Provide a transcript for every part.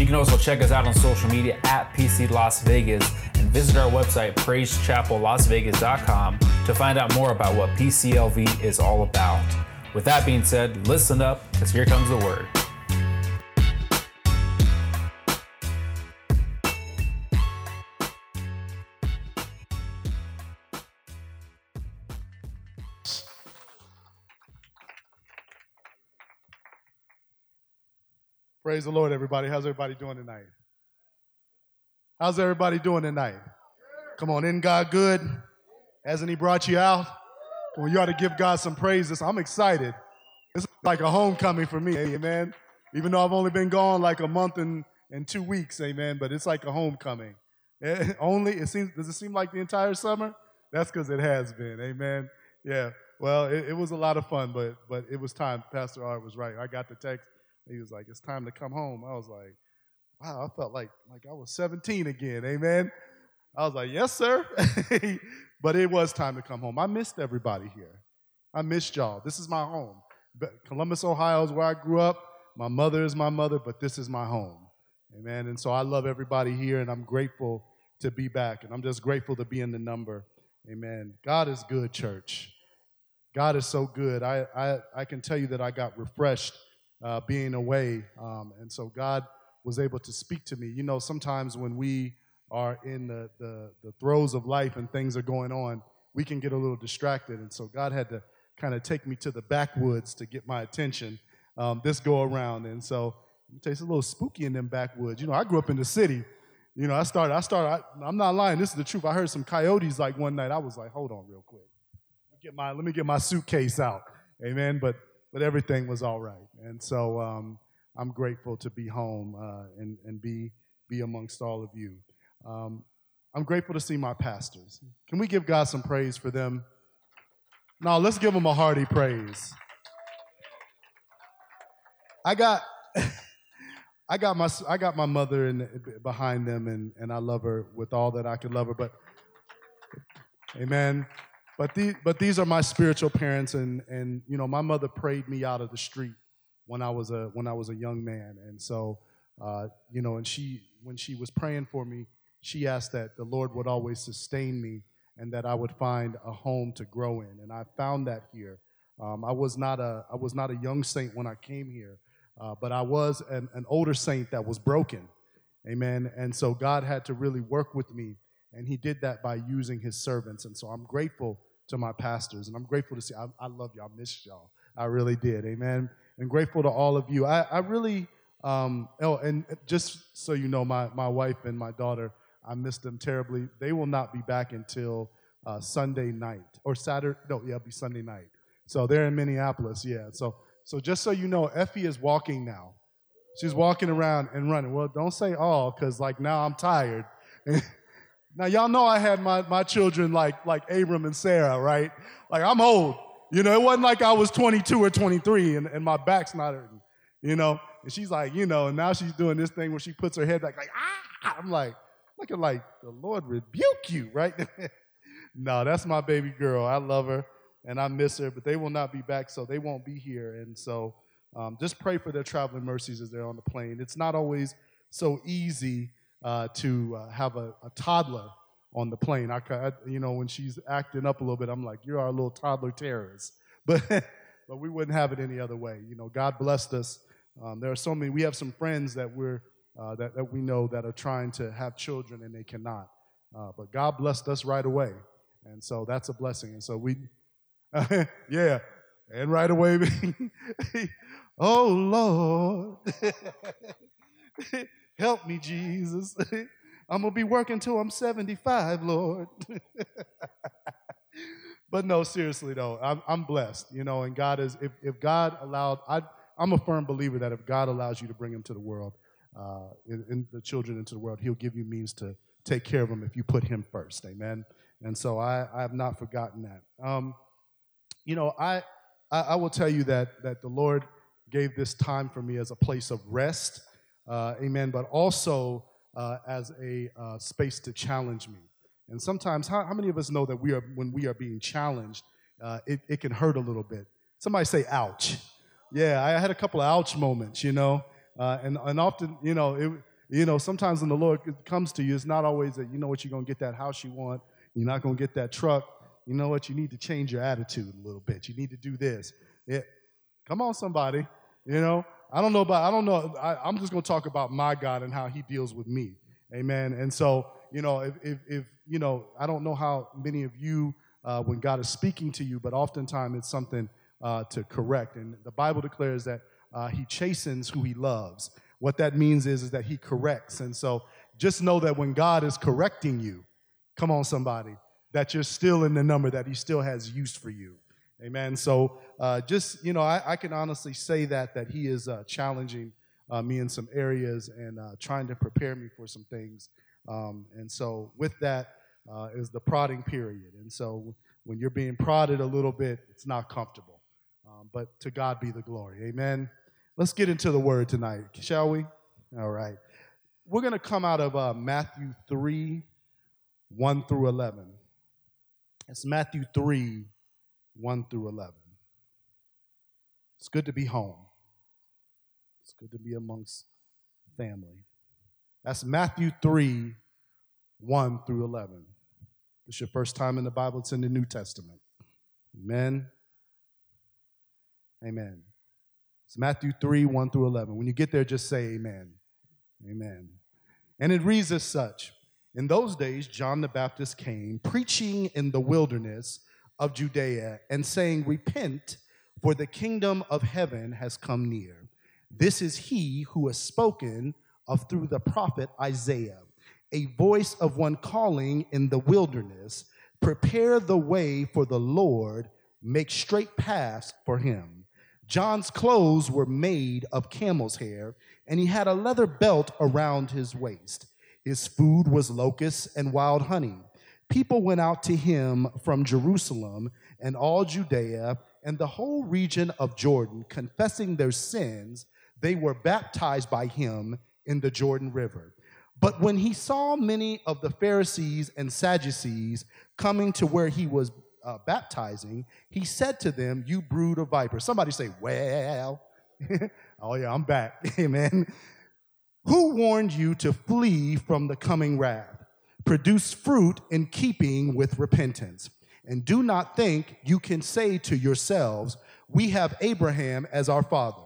You can also check us out on social media at PC Las Vegas and visit our website, praisechapellasvegas.com, to find out more about what PCLV is all about. With that being said, listen up, because here comes the word. Praise the Lord, everybody. How's everybody doing tonight? How's everybody doing tonight? Come on, isn't God good? Hasn't He brought you out? Well, you ought to give God some praises. I'm excited. It's like a homecoming for me, amen. Even though I've only been gone like a month and, and two weeks, amen, but it's like a homecoming. Eh, only, it seems, does it seem like the entire summer? That's because it has been, amen. Yeah, well, it, it was a lot of fun, but, but it was time. Pastor Art was right. I got the text he was like, "It's time to come home." I was like, "Wow!" I felt like like I was 17 again. Amen. I was like, "Yes, sir." but it was time to come home. I missed everybody here. I missed y'all. This is my home. Columbus, Ohio is where I grew up. My mother is my mother, but this is my home. Amen. And so I love everybody here, and I'm grateful to be back. And I'm just grateful to be in the number. Amen. God is good, church. God is so good. I, I, I can tell you that I got refreshed uh, being away. Um, and so God was able to speak to me. You know, sometimes when we are in the, the, the throes of life and things are going on, we can get a little distracted. And so God had to kind of take me to the backwoods to get my attention um, this go around. And so it tastes a little spooky in them backwoods. You know, I grew up in the city. You know, I started, I started, I, am not lying, this is the truth. I heard some coyotes like one night. I was like, hold on real quick. Get my, let me get my suitcase out. Amen. But but everything was all right. And so um, I'm grateful to be home uh, and, and be, be amongst all of you. Um, I'm grateful to see my pastors. Can we give God some praise for them? Now, let's give them a hearty praise. I got. I got my I got my mother in behind them, and, and I love her with all that I can love her. But, Amen. But, the, but these are my spiritual parents, and, and you know, my mother prayed me out of the street when I was a, when I was a young man. And so, uh, you know, and she, when she was praying for me, she asked that the Lord would always sustain me and that I would find a home to grow in. And I found that here. Um, I, was not a, I was not a young saint when I came here, uh, but I was an, an older saint that was broken. Amen. And so God had to really work with me, and He did that by using His servants. And so I'm grateful to my pastors. And I'm grateful to see, I, I love y'all, miss y'all. I really did. Amen. And grateful to all of you. I, I really, um, oh, and just so you know, my, my wife and my daughter, I miss them terribly. They will not be back until uh, Sunday night or Saturday. No, yeah, it'll be Sunday night. So they're in Minneapolis. Yeah. So, so just so you know, Effie is walking now. She's walking around and running. Well, don't say all, because like now I'm tired. Now y'all know I had my, my children like like Abram and Sarah, right? Like I'm old. You know, it wasn't like I was 22 or 23 and, and my back's not hurting, you know? And she's like, you know, and now she's doing this thing where she puts her head back like, ah, I'm like, looking like the Lord rebuke you, right? no, that's my baby girl. I love her and I miss her, but they will not be back, so they won't be here. And so um, just pray for their traveling mercies as they're on the plane. It's not always so easy uh, to uh, have a, a, toddler on the plane. I, I, you know, when she's acting up a little bit, I'm like, you're our little toddler terrorist. But, but we wouldn't have it any other way. You know, God blessed us. Um, there are so many. We have some friends that we're uh, that, that we know that are trying to have children and they cannot. Uh, but God blessed us right away, and so that's a blessing. And so we, yeah, and right away, oh Lord. Help me, Jesus. I'm going to be working till I'm 75, Lord. but no, seriously, though, I'm, I'm, blessed, you know, and God is, if, if God allowed, I, I'm a firm believer that if God allows you to bring him to the world, uh, in, in the children into the world, He'll give you means to take care of them if you put Him first. Amen. And so I, I have not forgotten that. Um, you know, I, I, I will tell you that, that the Lord gave this time for me as a place of rest, uh, amen, but also uh, as a uh, space to challenge me. And sometimes, how, how, many of us know that we are, when we are being challenged, uh, it, it can hurt a little bit? Somebody say, ouch. Yeah, I had a couple of ouch moments, you know, uh, and, and often, you know, it, you know, sometimes when the Lord comes to you, it's not always that you know what you're going to get that house you want, you're not going to get that truck. You know what? You need to change your attitude a little bit. You need to do this. Yeah. Come on, somebody. You know, I don't know about, I don't know. I, am just going to talk about my God and how he deals with me. Amen. And so, you know, if, if, if you know, I don't know how many of you, uh, when God is speaking to you, but oftentimes it's something uh, to correct. And the Bible declares that uh, he chastens who he loves. What that means is, is that he corrects. And so just know that when God is correcting you, come on, somebody, that you're still in the number that he still has use for you. Amen. So uh, just, you know, I, I, can honestly say that, that he is uh, challenging uh, me in some areas and uh, trying to prepare me for some things. Um, and so with that uh, is the prodding period. And so when you're being prodded a little bit, it's not comfortable. Um, but to God be the glory. Amen. Let's get into the word tonight, shall we? All right. We're going to come out of uh, Matthew 3 1 through 11. It's Matthew 3 1 through 11. It's good to be home. It's good to be amongst family. That's Matthew 3 1 through 11. It's your first time in the Bible, it's in the New Testament. Amen. Amen. It's Matthew 3 1 through 11. When you get there, just say amen. Amen. And it reads as such In those days, John the Baptist came preaching in the wilderness of Judea and saying, Repent, for the kingdom of heaven has come near. This is he who has spoken of through the prophet Isaiah, a voice of one calling in the wilderness, Prepare the way for the Lord, make straight paths for him. John's clothes were made of camel's hair, and he had a leather belt around his waist. His food was locusts and wild honey people went out to him from Jerusalem and all Judea and the whole region of Jordan, confessing their sins. They were baptized by him in the Jordan River. But when he saw many of the Pharisees and Sadducees coming to where he was uh, baptizing, he said to them, You brood of vipers. Somebody say, Well, oh yeah, I'm back. Amen. Who warned you to flee from the coming wrath? Produce fruit in keeping with repentance. And do not think you can say to yourselves, We have Abraham as our father.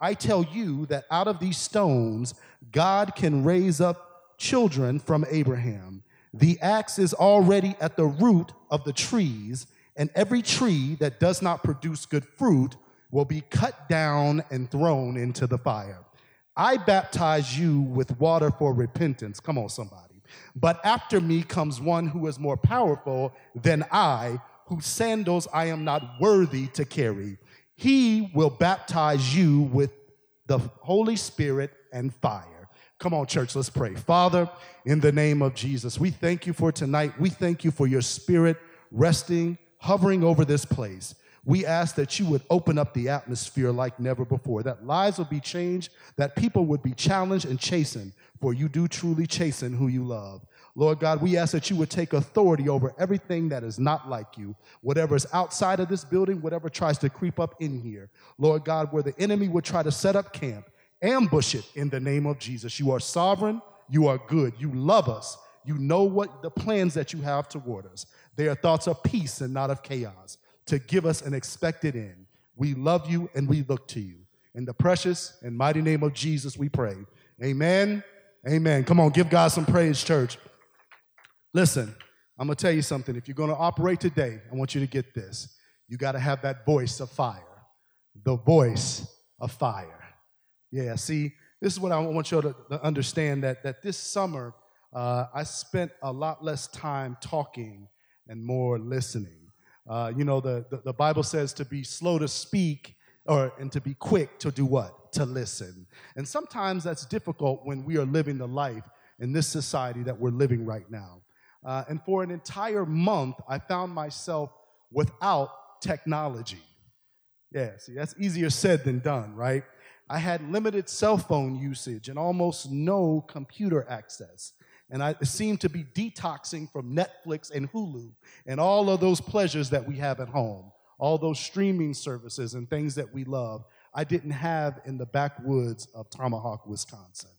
I tell you that out of these stones, God can raise up children from Abraham. The axe is already at the root of the trees, and every tree that does not produce good fruit will be cut down and thrown into the fire. I baptize you with water for repentance. Come on, somebody. But after me comes one who is more powerful than I, whose sandals I am not worthy to carry. He will baptize you with the Holy Spirit and fire. Come on, church, let's pray. Father, in the name of Jesus, we thank you for tonight. We thank you for your spirit resting, hovering over this place. We ask that you would open up the atmosphere like never before, that lives would be changed, that people would be challenged and chastened, for you do truly chasten who you love. Lord God, we ask that you would take authority over everything that is not like you, whatever is outside of this building, whatever tries to creep up in here. Lord God, where the enemy would try to set up camp, ambush it in the name of Jesus. You are sovereign, you are good, you love us, you know what the plans that you have toward us. They are thoughts of peace and not of chaos to give us an expected end. We love you and we look to you. In the precious and mighty name of Jesus, we pray. Amen. Amen. Come on, give God some praise, church. Listen, I'm going to tell you something. If you're going to operate today, I want you to get this. You got to have that voice of fire. The voice of fire. Yeah, see, this is what I want you to, understand that, that this summer, uh, I spent a lot less time talking and more listening. Uh, you know, the, the, the, Bible says to be slow to speak or and to be quick to do what? To listen. And sometimes that's difficult when we are living the life in this society that we're living right now. Uh, and for an entire month, I found myself without technology. Yeah, see, that's easier said than done, right? I had limited cell phone usage and almost no computer access. And I seemed to be detoxing from Netflix and Hulu and all of those pleasures that we have at home, all those streaming services and things that we love. I didn't have in the backwoods of Tomahawk, Wisconsin.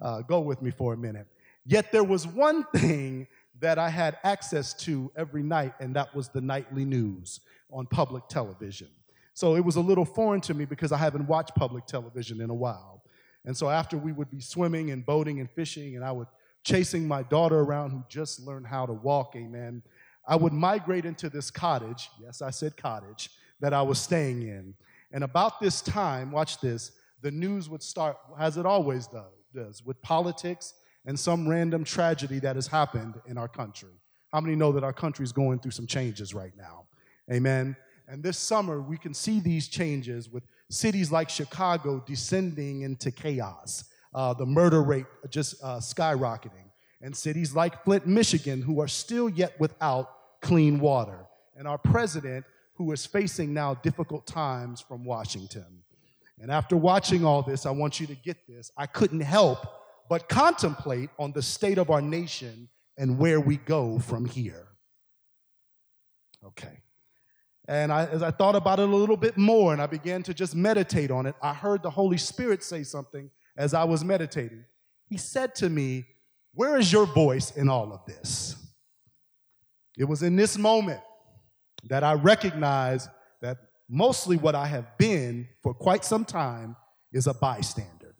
Uh, go with me for a minute. Yet there was one thing that I had access to every night, and that was the nightly news on public television. So it was a little foreign to me because I haven't watched public television in a while. And so after we would be swimming and boating and fishing, and I would chasing my daughter around who just learned how to walk, amen, I would migrate into this cottage, yes, I said cottage, that I was staying in. And about this time, watch this, the news would start, as it always does, with politics and some random tragedy that has happened in our country. How many know that our country is going through some changes right now? Amen. And this summer, we can see these changes with cities like Chicago descending into chaos, uh, the murder rate just uh, skyrocketing, and cities like Flint, Michigan, who are still yet without clean water, and our president, who is facing now difficult times from Washington. And after watching all this, I want you to get this. I couldn't help but contemplate on the state of our nation and where we go from here. Okay. And I, as I thought about it a little bit more and I began to just meditate on it, I heard the Holy Spirit say something as I was meditating. He said to me, Where is your voice in all of this? It was in this moment that I recognize that mostly what I have been for quite some time is a bystander.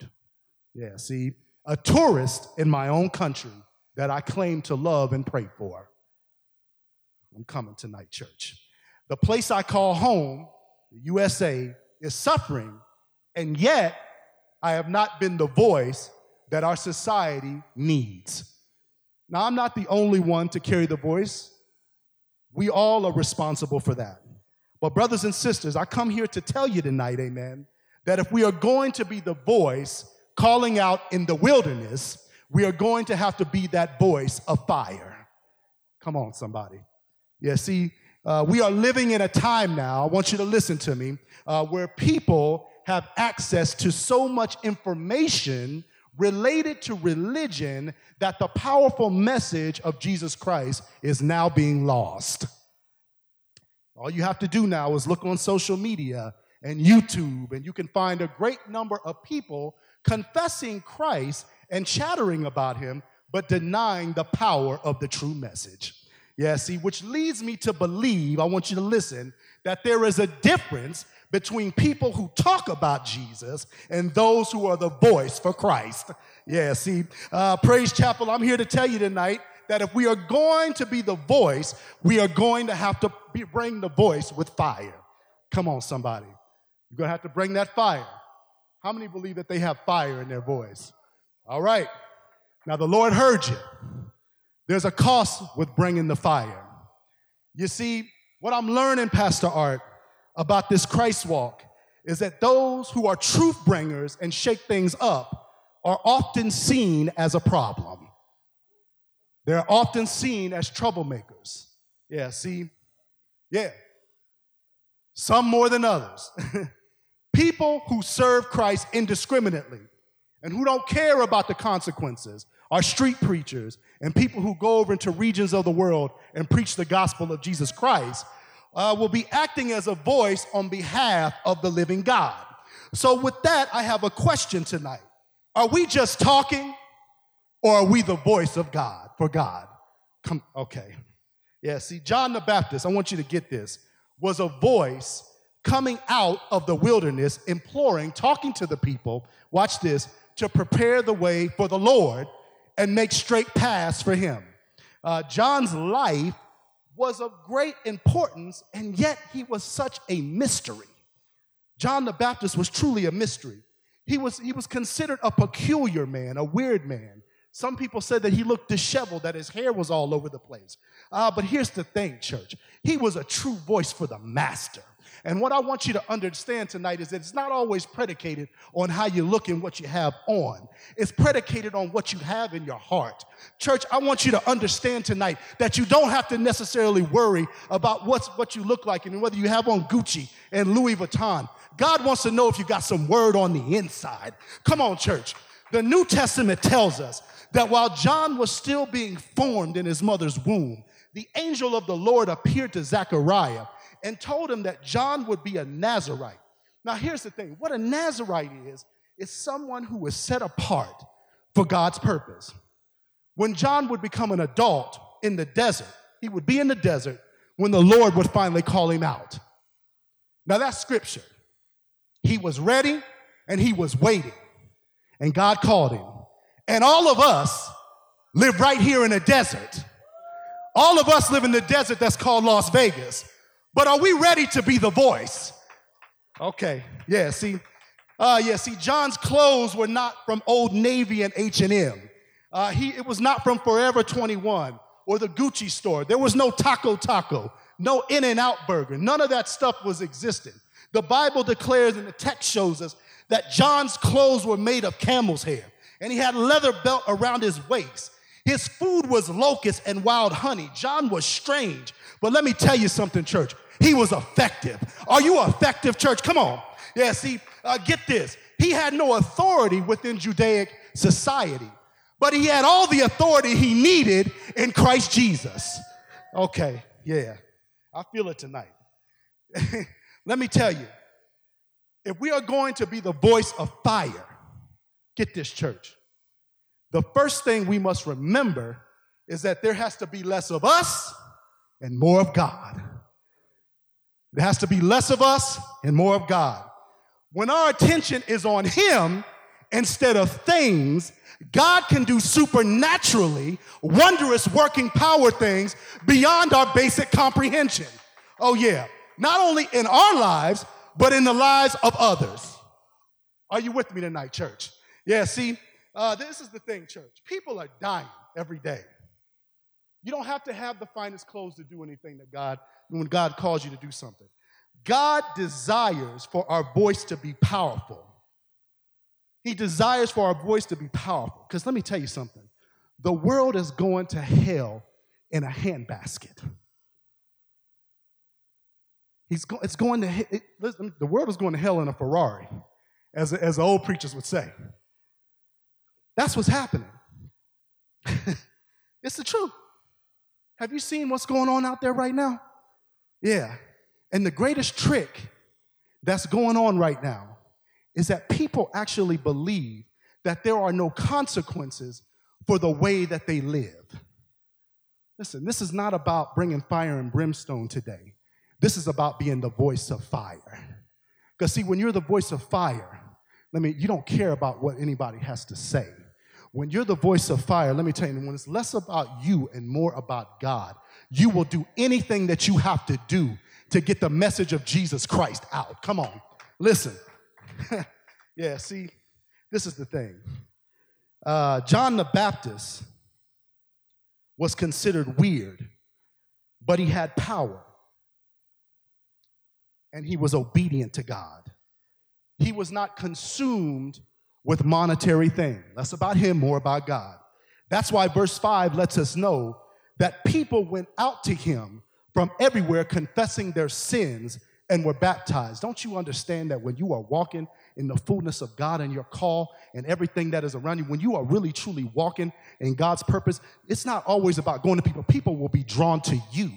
Yeah, see, a tourist in my own country that I claim to love and pray for. I'm coming tonight, church. The place I call home, the USA, is suffering, and yet I have not been the voice that our society needs. Now, I'm not the only one to carry the voice. We all are responsible for that. But, brothers and sisters, I come here to tell you tonight, amen, that if we are going to be the voice calling out in the wilderness, we are going to have to be that voice of fire. Come on, somebody. Yeah, see, uh, we are living in a time now, I want you to listen to me, uh, where people have access to so much information related to religion that the powerful message of Jesus Christ is now being lost. All you have to do now is look on social media and YouTube, and you can find a great number of people confessing Christ and chattering about him, but denying the power of the true message. Yeah, see, which leads me to believe, I want you to listen, that there is a difference between people who talk about Jesus and those who are the voice for Christ. Yeah, see, uh, Praise Chapel, I'm here to tell you tonight that if we are going to be the voice, we are going to have to be, bring the voice with fire. Come on, somebody. You're going to have to bring that fire. How many believe that they have fire in their voice? All right. Now, the Lord heard you. There's a cost with bringing the fire. You see, what I'm learning, Pastor Art, about this Christ walk is that those who are truth bringers and shake things up are often seen as a problem. They're often seen as troublemakers. Yeah, see? Yeah. Some more than others. People who serve Christ indiscriminately and who don't care about the consequences are street preachers and people who go over into regions of the world and preach the gospel of Jesus Christ uh, will be acting as a voice on behalf of the living God. So, with that, I have a question tonight. Are we just talking or are we the voice of God for God? Come, okay. Yeah, see, John the Baptist, I want you to get this, was a voice coming out of the wilderness, imploring, talking to the people, watch this, to prepare the way for the Lord and make straight paths for him. Uh, John's life was of great importance, and yet he was such a mystery. John the Baptist was truly a mystery. He was, he was considered a peculiar man, a weird man. Some people said that he looked disheveled, that his hair was all over the place. Uh, but here's the thing, church. He was a true voice for the master. And what I want you to understand tonight is that it's not always predicated on how you look and what you have on. It's predicated on what you have in your heart. Church, I want you to understand tonight that you don't have to necessarily worry about what's, what you look like and whether you have on Gucci and Louis Vuitton. God wants to know if you got some word on the inside. Come on, church. The New Testament tells us that while John was still being formed in his mother's womb, the angel of the Lord appeared to Zechariah and told him that John would be a Nazarite. Now, here's the thing what a Nazarite is, is someone who was set apart for God's purpose. When John would become an adult in the desert, he would be in the desert when the Lord would finally call him out. Now, that's scripture. He was ready and he was waiting, and God called him. And all of us live right here in a desert all of us live in the desert that's called Las Vegas. But are we ready to be the voice? Okay, yeah, see, uh, yeah, see, John's clothes were not from Old Navy and H&M. Uh, he, it was not from Forever 21 or the Gucci store. There was no Taco Taco, no In-N-Out Burger. None of that stuff was existing. The Bible declares and the text shows us that John's clothes were made of camel's hair, and he had a leather belt around his waist. His food was locusts and wild honey. John was strange. But let me tell you something, church. He was effective. Are you effective, church? Come on. Yeah, see, uh, get this. He had no authority within Judaic society, but he had all the authority he needed in Christ Jesus. Okay, yeah. I feel it tonight. let me tell you if we are going to be the voice of fire, get this, church the first thing we must remember is that there has to be less of us and more of God. There has to be less of us and more of God. When our attention is on Him instead of things, God can do supernaturally wondrous working power things beyond our basic comprehension. Oh, yeah. Not only in our lives, but in the lives of others. Are you with me tonight, church? Yeah, see, uh, this is the thing, church. People are dying every day. You don't have to have the finest clothes to do anything that God, when God calls you to do something. God desires for our voice to be powerful. He desires for our voice to be powerful. Because let me tell you something the world is going to hell in a handbasket. He's go, it's going to, it, listen, the world is going to hell in a Ferrari, as, as the old preachers would say. That's what's happening. it's the truth. Have you seen what's going on out there right now? Yeah. And the greatest trick that's going on right now is that people actually believe that there are no consequences for the way that they live. Listen, this is not about bringing fire and brimstone today. This is about being the voice of fire. Because, see, when you're the voice of fire, let me, you don't care about what anybody has to say. When you're the voice of fire, let me tell you, when it's less about you and more about God, you will do anything that you have to do to get the message of Jesus Christ out. Come on, listen. yeah, see, this is the thing. Uh, John the Baptist was considered weird, but he had power and he was obedient to God. He was not consumed with monetary things. Less about him, more about God. That's why verse 5 lets us know that people went out to him from everywhere confessing their sins and were baptized. Don't you understand that when you are walking in the fullness of God and your call and everything that is around you, when you are really truly walking in God's purpose, it's not always about going to people. People will be drawn to you.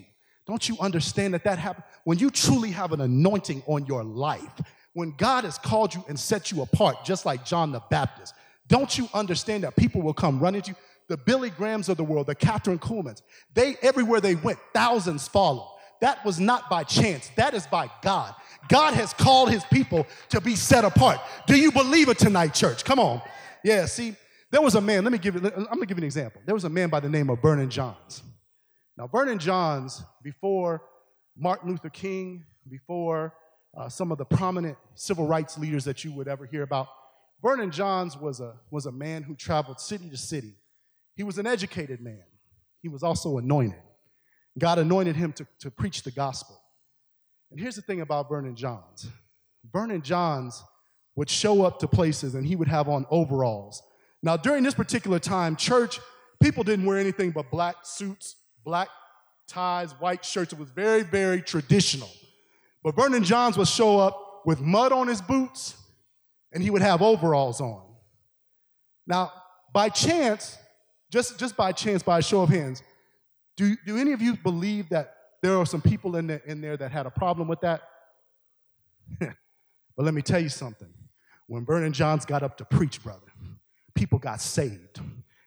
Don't you understand that that happens? When you truly have an anointing on your life, when God has called you and set you apart, just like John the Baptist, don't you understand that people will come running to you? The Billy Grahams of the world, the Kathryn Kuhlmans, they everywhere they went, thousands follow. That was not by chance. That is by God. God has called his people to be set apart. Do you believe it tonight, church? Come on. Yeah, see, there was a man, let me give you, I'm gonna give you an example. There was a man by the name of Vernon Johns. Now, Vernon Johns, before Martin Luther King, before uh, some of the prominent civil rights leaders that you would ever hear about. Vernon Johns was a, was a man who traveled city to city. He was an educated man. He was also anointed. God anointed him to, to preach the gospel. And here's the thing about Vernon Johns Vernon Johns would show up to places and he would have on overalls. Now, during this particular time, church, people didn't wear anything but black suits, black ties, white shirts. It was very, very traditional. But Vernon Johns would show up with mud on his boots and he would have overalls on. Now, by chance, just, just by chance, by a show of hands, do, do any of you believe that there are some people in there, in there that had a problem with that? but let me tell you something. When Vernon Johns got up to preach, brother, people got saved.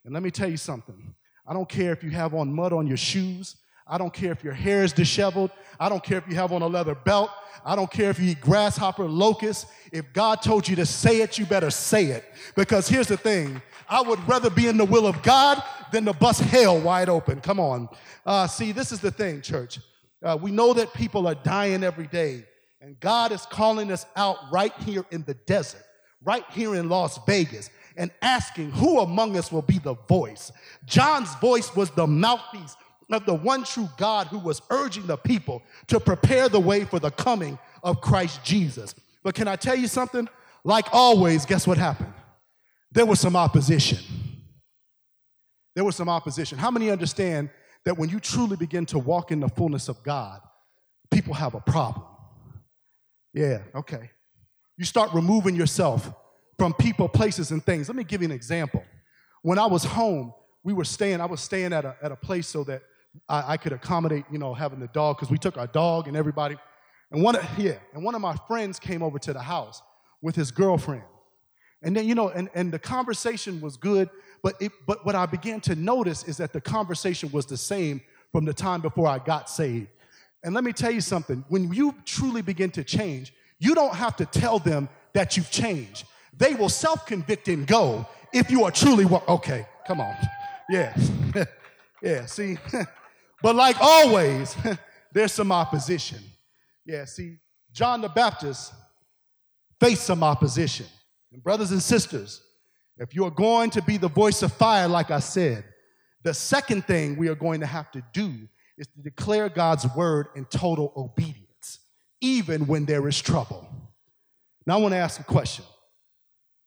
And let me tell you something. I don't care if you have on mud on your shoes. I don't care if your hair is disheveled. I don't care if you have on a leather belt. I don't care if you eat grasshopper, locust. If God told you to say it, you better say it. Because here's the thing I would rather be in the will of God than to bust hell wide open. Come on. Uh, see, this is the thing, church. Uh, we know that people are dying every day, and God is calling us out right here in the desert right here in Las Vegas and asking who among us will be the voice. John's voice was the mouthpiece of the one true God who was urging the people to prepare the way for the coming of Christ Jesus. But can I tell you something? Like always, guess what happened? There was some opposition. There was some opposition. How many understand that when you truly begin to walk in the fullness of God, people have a problem? Yeah, okay you start removing yourself from people, places, and things. Let me give you an example. When I was home, we were staying, I was staying at a, at a place so that I, I could accommodate, you know, having the dog, because we took our dog and everybody. And one, of, yeah, and one of my friends came over to the house with his girlfriend. And then, you know, and, and the conversation was good, but, it, but what I began to notice is that the conversation was the same from the time before I got saved. And let me tell you something when you truly begin to change, you don't have to tell them that you've changed. They will self convict and go if you are truly, okay, come on. Yeah, yeah, see. but like always, there's some opposition. Yeah, see, John the Baptist faced some opposition. And brothers and sisters, if you are going to be the voice of fire, like I said, the second thing we are going to have to do is to declare God's word in total obedience even when there is trouble. Now, I want to ask a question,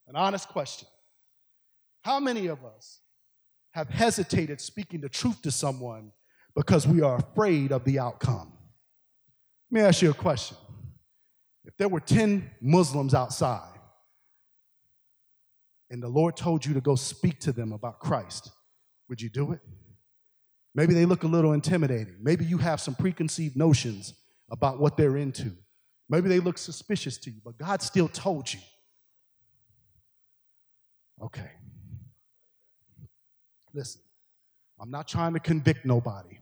an honest question. How many of us have hesitated speaking the truth to someone because we are afraid of the outcome? Let me ask you a question. If there were 10 Muslims outside and the Lord told you to go speak to them about Christ, would you do it? Maybe they look a little intimidating. Maybe you have some preconceived notions about what they're into. Maybe they look suspicious to you, but God still told you. Okay. Listen, I'm not trying to convict nobody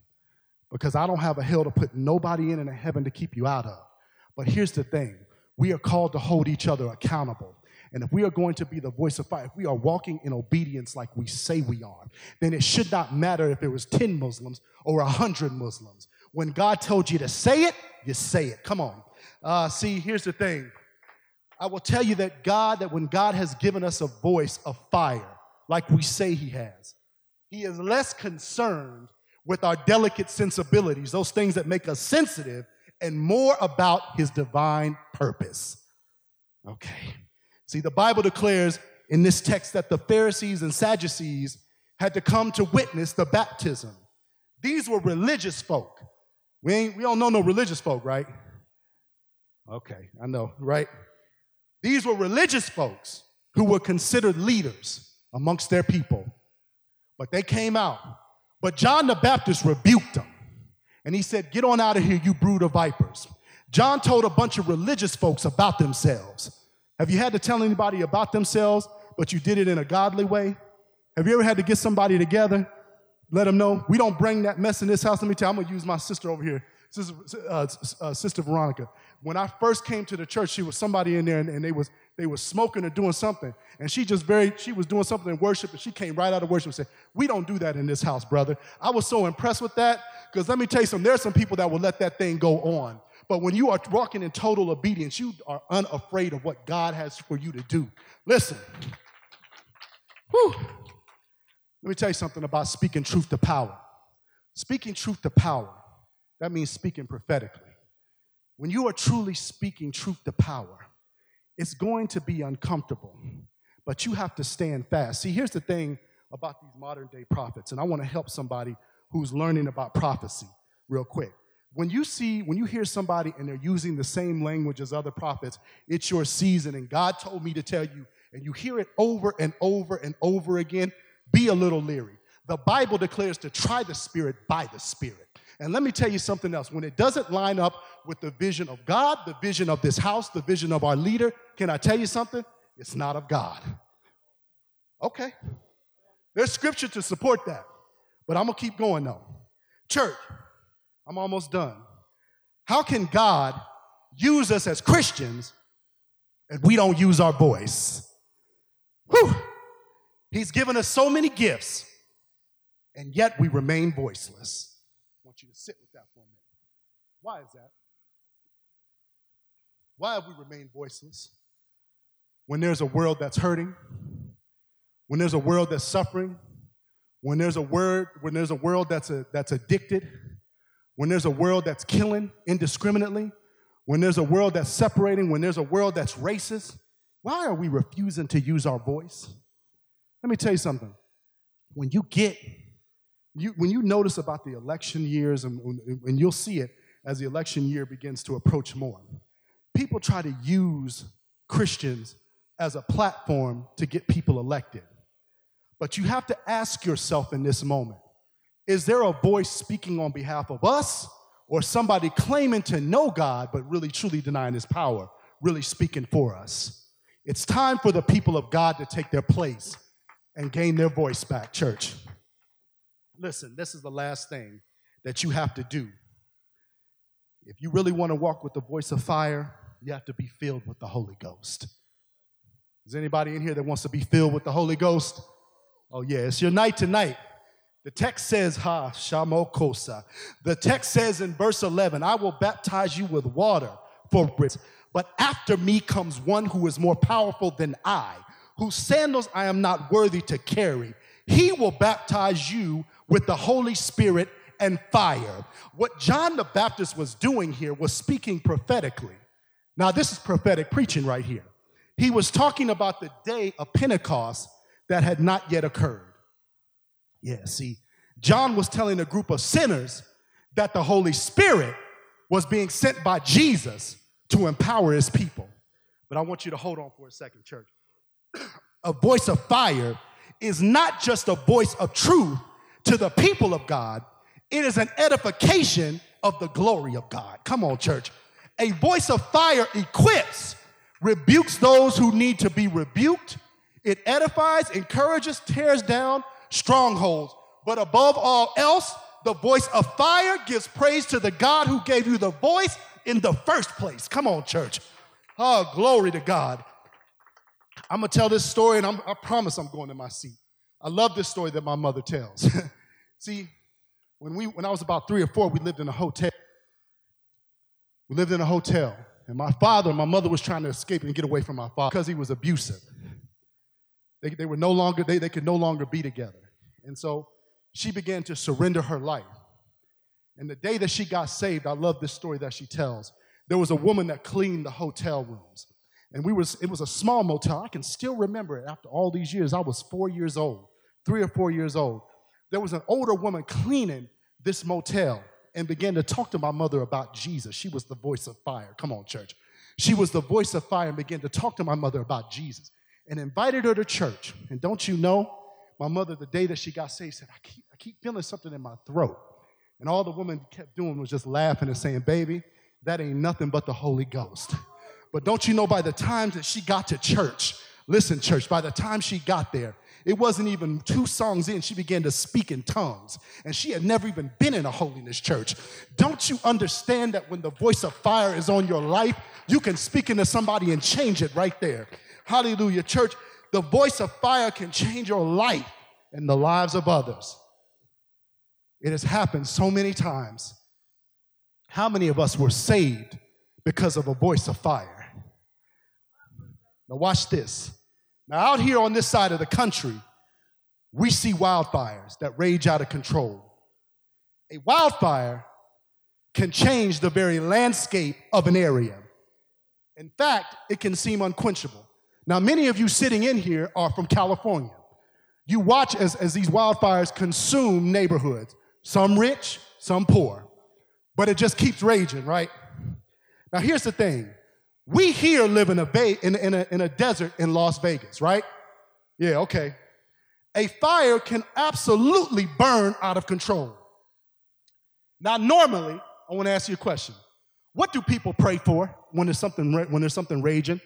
because I don't have a hell to put nobody in and a heaven to keep you out of. But here's the thing we are called to hold each other accountable. And if we are going to be the voice of fire, if we are walking in obedience like we say we are, then it should not matter if it was 10 Muslims or 100 Muslims. When God told you to say it, you say it. Come on. Uh, see, here's the thing. I will tell you that God, that when God has given us a voice of fire, like we say He has, He is less concerned with our delicate sensibilities, those things that make us sensitive, and more about His divine purpose. Okay. See, the Bible declares in this text that the Pharisees and Sadducees had to come to witness the baptism. These were religious folk. We ain't, we don't know no religious folk, right? Okay, I know, right? These were religious folks who were considered leaders amongst their people. But they came out. But John the Baptist rebuked them. And he said, Get on out of here, you brood of vipers. John told a bunch of religious folks about themselves. Have you had to tell anybody about themselves, but you did it in a godly way? Have you ever had to get somebody together let them know we don't bring that mess in this house. Let me tell you, I'm gonna use my sister over here, sister, uh, uh, sister Veronica. When I first came to the church, she was somebody in there, and, and, they was they were smoking or doing something, and she just very she was doing something in worship, and she came right out of worship and said, "We don't do that in this house, brother." I was so impressed with that because let me tell you something. There's some people that will let that thing go on, but when you are walking in total obedience, you are unafraid of what God has for you to do. Listen. Whew. Let me tell you something about speaking truth to power. Speaking truth to power, that means speaking prophetically. when you are truly speaking truth to power, it's going to be uncomfortable, but you have to stand fast. See, here's the thing about these modern day prophets, and I want to help somebody who's learning about prophecy real quick. When you see, when you hear somebody and they're using the same language as other prophets, it's your season, and God told me to tell you, and you hear it over and over and over again, be a little leery. The Bible declares to try the Spirit by the Spirit. And let me tell you something else. When it doesn't line up with the vision of God, the vision of this house, the vision of our leader, can I tell you something? It's not of God. Okay. There's scripture to support that. But I'm going to keep going though. Church, I'm almost done. How can God use us as Christians and we don't use our voice? Whew. He's given us so many gifts, and yet we remain voiceless. I want you to sit with that for a minute. Why is that? Why have we remained voiceless? When there's a world that's hurting, when there's a world that's suffering, when there's a word, when there's a world that's a, that's addicted, when there's a world that's killing indiscriminately, when there's a world that's separating, when there's a world that's racist, why are we refusing to use our voice? Let me tell you something. When you get, you, when you notice about the election years, and, and you'll see it as the election year begins to approach more, people try to use Christians as a platform to get people elected. But you have to ask yourself in this moment is there a voice speaking on behalf of us or somebody claiming to know God but really truly denying his power, really speaking for us? It's time for the people of God to take their place and gain their voice back, church. Listen, this is the last thing that you have to do. If you really want to walk with the voice of fire, you have to be filled with the Holy Ghost. Is anybody in here that wants to be filled with the Holy Ghost? Oh, yeah, it's your night tonight. The text says, Ha, Shamokosa. The text says in verse 11, I will baptize you with water for but after me comes one who is more powerful than I, whose sandals I am not worthy to carry. He will baptize you with the Holy Spirit and fire. What John the Baptist was doing here was speaking prophetically. Now, this is prophetic preaching right here. He was talking about the day of Pentecost that had not yet occurred. Yeah, see, John was telling a group of sinners that the Holy Spirit was being sent by Jesus to empower his people. But I want you to hold on for a second, church. a voice of fire is not just a voice of truth to the people of God, it is an edification of the glory of God. Come on, church. A voice of fire equips, rebukes those who need to be rebuked, it edifies, encourages, tears down strongholds. But above all else, the voice of fire gives praise to the God who gave you the voice in the first place. Come on, church. Oh, glory to God. I'm gonna tell this story, and I'm, i promise I'm going to my seat. I love this story that my mother tells. See, when we when I was about three or four, we lived in a hotel. Lived in a hotel, and my father my mother was trying to escape and get away from my father because he was abusive. They, they were no longer, they, they could no longer be together. And so she began to surrender her life. And the day that she got saved, I love this story that she tells. There was a woman that cleaned the hotel rooms. And we was, it was a small motel. I can still remember it after all these years. I was four years old, three or four years old. There was an older woman cleaning this motel and began to talk to my mother about Jesus. She was the voice of fire. Come on, church. She was the voice of fire and began to talk to my mother about Jesus and invited her to church. And don't you know, my mother, the day that she got saved, said, I keep, I keep feeling something in my throat. And all the woman kept doing was just laughing and saying, Baby, that ain't nothing but the Holy Ghost. But don't you know, by the time that she got to church, listen, church, by the time she got there, it wasn't even two songs in, she began to speak in tongues. And she had never even been in a holiness church. Don't you understand that when the voice of fire is on your life, you can speak into somebody and change it right there? Hallelujah. Church, the voice of fire can change your life and the lives of others. It has happened so many times. How many of us were saved because of a voice of fire? Now, watch this. Now, out here on this side of the country, we see wildfires that rage out of control. A wildfire can change the very landscape of an area. In fact, it can seem unquenchable. Now, many of you sitting in here are from California. You watch as, as these wildfires consume neighborhoods, some rich, some poor, but it just keeps raging, right? Now, here's the thing we here live in a, bay, in, in, a, in a desert in Las Vegas, right? Yeah, okay. A fire can absolutely burn out of control. Now, normally, I want to ask you a question. What do people pray for when there's something, when there's something raging?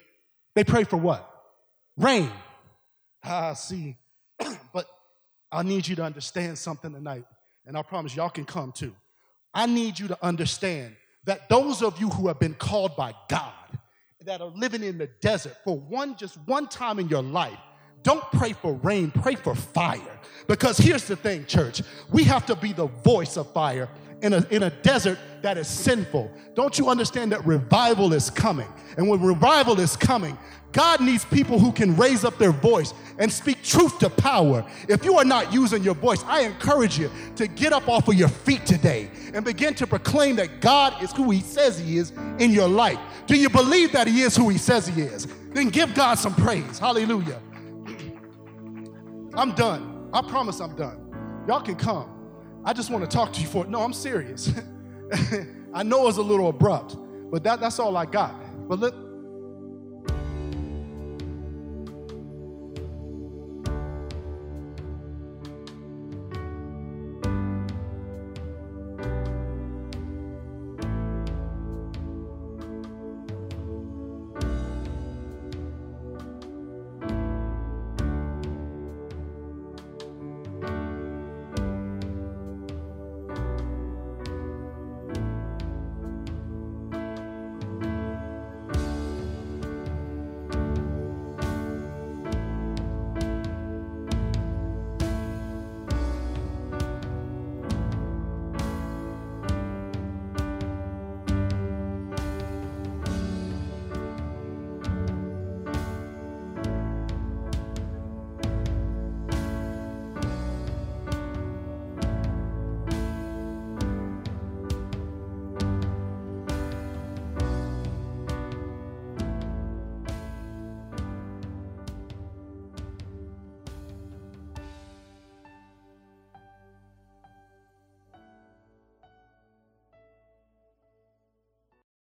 They pray for what? Rain. Ah, see. but I need you to understand something tonight, and I promise y'all can come too. I need you to understand that those of you who have been called by God, that are living in the desert for one, just one time in your life, don't pray for rain, pray for fire. Because here's the thing, church we have to be the voice of fire in a, in a desert that is sinful. Don't you understand that revival is coming? And when revival is coming, God needs people who can raise up their voice and speak truth to power. If you are not using your voice, I encourage you to get up off of your feet today and begin to proclaim that God is who He says He is in your life. Do you believe that He is who He says He is? Then give God some praise. Hallelujah. I'm done. I promise I'm done. Y'all can come. I just want to talk to you for it. no, I'm serious. I know it's a little abrupt, but that, that's all I got. But let,